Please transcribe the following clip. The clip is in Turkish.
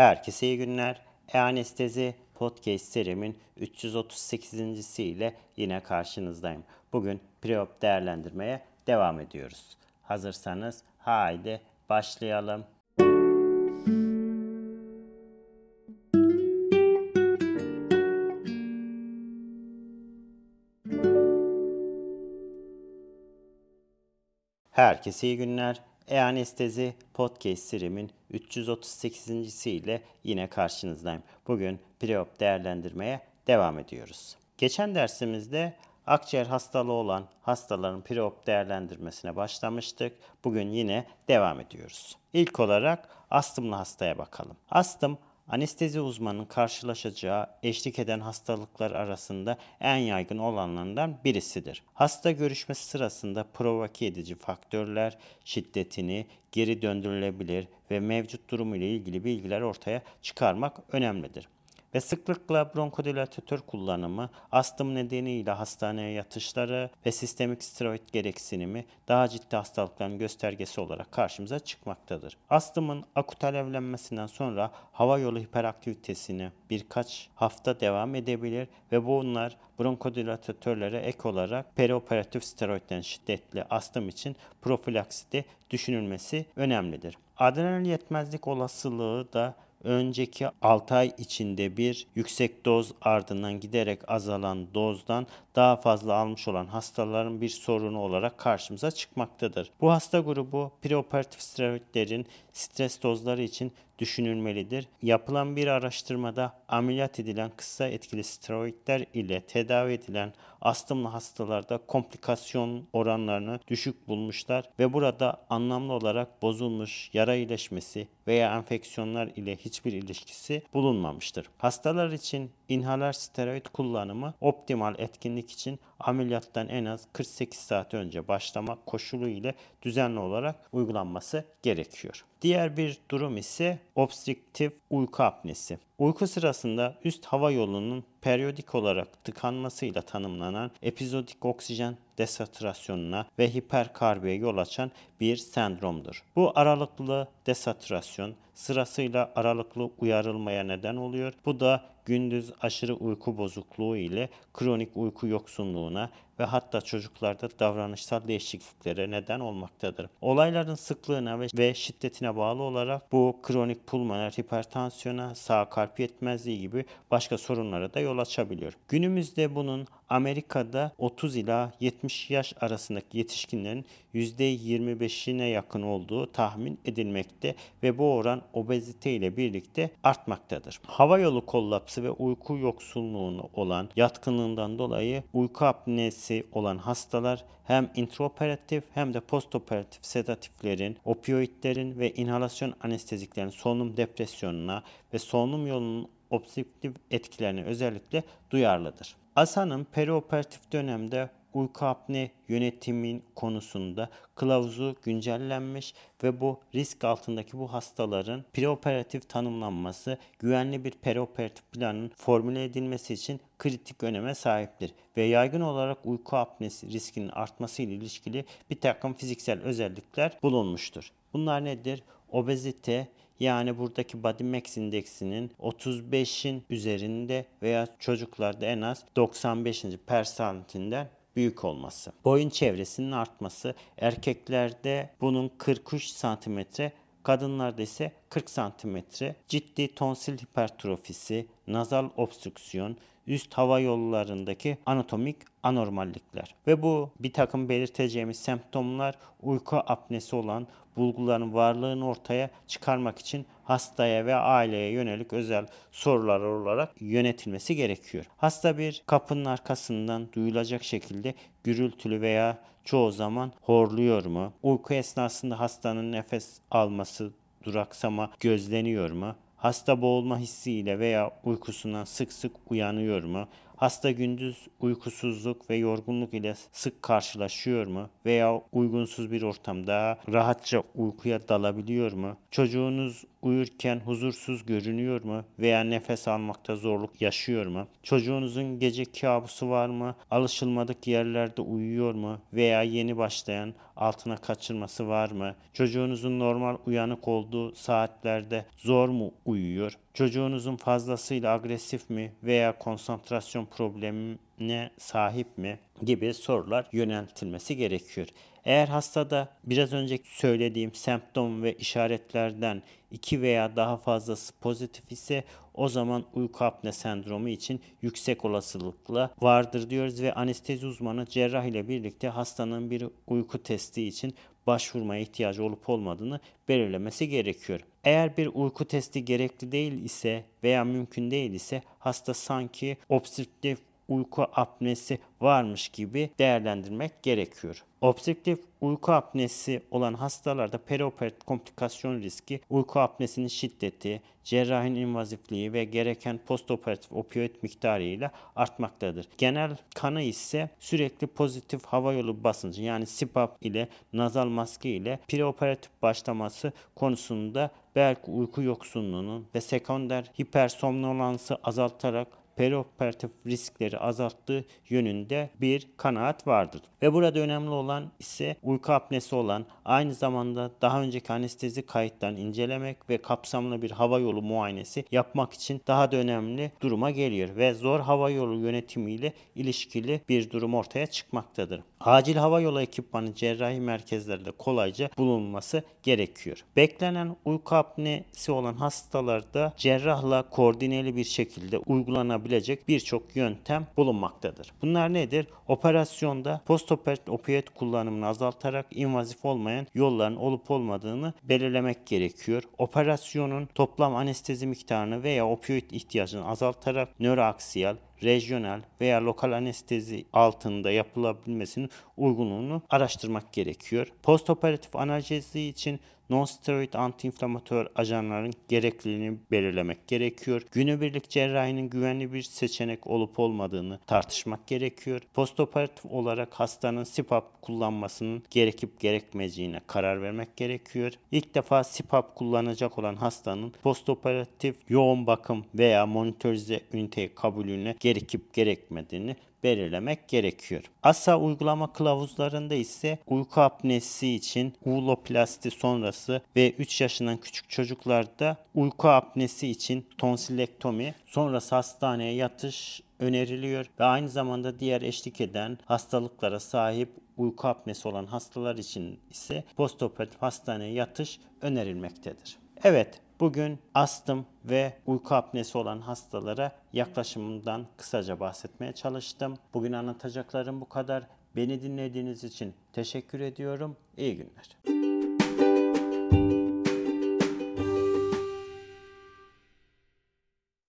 Herkese iyi günler. E-Anestezi Podcast serimin 338. ile yine karşınızdayım. Bugün preop değerlendirmeye devam ediyoruz. Hazırsanız haydi başlayalım. Herkese iyi günler. E-Anestezi Podcast serimin 338. ile yine karşınızdayım. Bugün preop değerlendirmeye devam ediyoruz. Geçen dersimizde akciğer hastalığı olan hastaların preop değerlendirmesine başlamıştık. Bugün yine devam ediyoruz. İlk olarak astımlı hastaya bakalım. Astım anestezi uzmanının karşılaşacağı eşlik eden hastalıklar arasında en yaygın olanlardan birisidir. Hasta görüşmesi sırasında provoke edici faktörler şiddetini geri döndürülebilir ve mevcut durumu ile ilgili bilgiler ortaya çıkarmak önemlidir ve sıklıkla bronkodilatör kullanımı, astım nedeniyle hastaneye yatışları ve sistemik steroid gereksinimi daha ciddi hastalıkların göstergesi olarak karşımıza çıkmaktadır. Astımın akut alevlenmesinden sonra hava yolu hiperaktivitesini birkaç hafta devam edebilir ve bunlar bronkodilatörlere ek olarak perioperatif steroidden şiddetli astım için profilakside düşünülmesi önemlidir. Adrenal yetmezlik olasılığı da önceki 6 ay içinde bir yüksek doz ardından giderek azalan dozdan daha fazla almış olan hastaların bir sorunu olarak karşımıza çıkmaktadır. Bu hasta grubu preoperatif steroidlerin stres dozları için düşünülmelidir. Yapılan bir araştırmada ameliyat edilen kısa etkili steroidler ile tedavi edilen astımlı hastalarda komplikasyon oranlarını düşük bulmuşlar ve burada anlamlı olarak bozulmuş yara iyileşmesi veya enfeksiyonlar ile hiçbir ilişkisi bulunmamıştır. Hastalar için inhaler steroid kullanımı optimal etkinlik için ameliyattan en az 48 saat önce başlamak koşulu ile düzenli olarak uygulanması gerekiyor. Diğer bir durum ise obstrüktif uyku apnesi. Uyku sırasında üst hava yolunun periyodik olarak tıkanmasıyla tanımlanan epizodik oksijen desatürasyonuna ve hiperkarbiye yol açan bir sendromdur. Bu aralıklı desatürasyon sırasıyla aralıklı uyarılmaya neden oluyor. Bu da gündüz aşırı uyku bozukluğu ile kronik uyku yoksunluğuna ve hatta çocuklarda davranışsal değişikliklere neden olmaktadır. Olayların sıklığına ve şiddetine bağlı olarak bu kronik pulmoner hipertansiyona, sağ kalp yetmezliği gibi başka sorunlara da yol açabiliyor. Günümüzde bunun Amerika'da 30 ila 70 yaş arasındaki yetişkinlerin %25'ine yakın olduğu tahmin edilmekte ve bu oran obezite ile birlikte artmaktadır. Hava yolu kollapsı ve uyku yoksunluğunu olan yatkınlığından dolayı uyku apnesi olan hastalar hem intraoperatif hem de postoperatif sedatiflerin, opioidlerin ve inhalasyon anesteziklerin solunum depresyonuna ve solunum yolunun obstrüktif etkilerine özellikle duyarlıdır. ASA'nın perioperatif dönemde uyku apne yönetimin konusunda kılavuzu güncellenmiş ve bu risk altındaki bu hastaların preoperatif tanımlanması güvenli bir perioperatif planın formüle edilmesi için kritik öneme sahiptir ve yaygın olarak uyku apnesi riskinin artması ile ilişkili bir takım fiziksel özellikler bulunmuştur. Bunlar nedir? Obezite, yani buradaki body mass indeksinin 35'in üzerinde veya çocuklarda en az 95. persantinden büyük olması. Boyun çevresinin artması. Erkeklerde bunun 43 santimetre Kadınlarda ise 40 santimetre ciddi tonsil hipertrofisi, nazal obstrüksiyon, üst hava yollarındaki anatomik anormallikler. Ve bu bir takım belirteceğimiz semptomlar uyku apnesi olan bulguların varlığını ortaya çıkarmak için hastaya ve aileye yönelik özel sorular olarak yönetilmesi gerekiyor. Hasta bir kapının arkasından duyulacak şekilde gürültülü veya çoğu zaman horluyor mu? Uyku esnasında hastanın nefes alması, duraksama gözleniyor mu? Hasta boğulma hissiyle veya uykusundan sık sık uyanıyor mu? Hasta gündüz uykusuzluk ve yorgunluk ile sık karşılaşıyor mu? Veya uygunsuz bir ortamda rahatça uykuya dalabiliyor mu? Çocuğunuz uyurken huzursuz görünüyor mu? Veya nefes almakta zorluk yaşıyor mu? Çocuğunuzun gece kabusu var mı? Alışılmadık yerlerde uyuyor mu? Veya yeni başlayan altına kaçırması var mı? Çocuğunuzun normal uyanık olduğu saatlerde zor mu uyuyor? Çocuğunuzun fazlasıyla agresif mi veya konsantrasyon problemine sahip mi gibi sorular yöneltilmesi gerekiyor. Eğer hastada biraz önce söylediğim semptom ve işaretlerden iki veya daha fazlası pozitif ise o zaman uyku apne sendromu için yüksek olasılıkla vardır diyoruz ve anestezi uzmanı cerrah ile birlikte hastanın bir uyku testi için başvurmaya ihtiyacı olup olmadığını belirlemesi gerekiyor. Eğer bir uyku testi gerekli değil ise veya mümkün değil ise hasta sanki obstrüktif uyku apnesi varmış gibi değerlendirmek gerekiyor. Obstrüktif uyku apnesi olan hastalarda perioperatif komplikasyon riski, uyku apnesinin şiddeti, cerrahinin invazifliği ve gereken postoperatif opioid miktarı ile artmaktadır. Genel kanı ise sürekli pozitif hava yolu basıncı yani CPAP ile nazal maske ile preoperatif başlaması konusunda belki uyku yoksunluğunun ve sekonder hipersomnolansı azaltarak perioperatif riskleri azalttığı yönünde bir kanaat vardır. Ve burada önemli olan ise uyku apnesi olan aynı zamanda daha önceki anestezi kayıtlarını incelemek ve kapsamlı bir hava yolu muayenesi yapmak için daha da önemli duruma geliyor ve zor hava yolu yönetimiyle ilişkili bir durum ortaya çıkmaktadır. Acil hava yolu ekipmanı cerrahi merkezlerde kolayca bulunması gerekiyor. Beklenen uyku apnesi olan hastalarda cerrahla koordineli bir şekilde uygulanabilecek birçok yöntem bulunmaktadır. Bunlar nedir? Operasyonda postoperatif opioid kullanımını azaltarak invazif olmayan yolların olup olmadığını belirlemek gerekiyor. Operasyonun toplam anestezi miktarını veya opioid ihtiyacını azaltarak nöroaksiyal, rejyonel veya lokal anestezi altında yapılabilmesinin uygunluğunu araştırmak gerekiyor. Postoperatif analjezi için non-steroid antiinflamatör ajanların gerekliliğini belirlemek gerekiyor. Günübirlik cerrahinin güvenli bir seçenek olup olmadığını tartışmak gerekiyor. Postoperatif olarak hastanın CPAP kullanmasının gerekip gerekmeyeceğine karar vermek gerekiyor. İlk defa CPAP kullanacak olan hastanın postoperatif yoğun bakım veya monitörize ünite kabulüne gerekip gerekmediğini belirlemek gerekiyor. ASA uygulama kılavuzlarında ise uyku apnesi için uloplasti sonrası ve 3 yaşından küçük çocuklarda uyku apnesi için tonsillektomi sonrası hastaneye yatış öneriliyor ve aynı zamanda diğer eşlik eden hastalıklara sahip uyku apnesi olan hastalar için ise postoperatif hastaneye yatış önerilmektedir. Evet, Bugün astım ve uyku apnesi olan hastalara yaklaşımından kısaca bahsetmeye çalıştım. Bugün anlatacaklarım bu kadar. Beni dinlediğiniz için teşekkür ediyorum. İyi günler.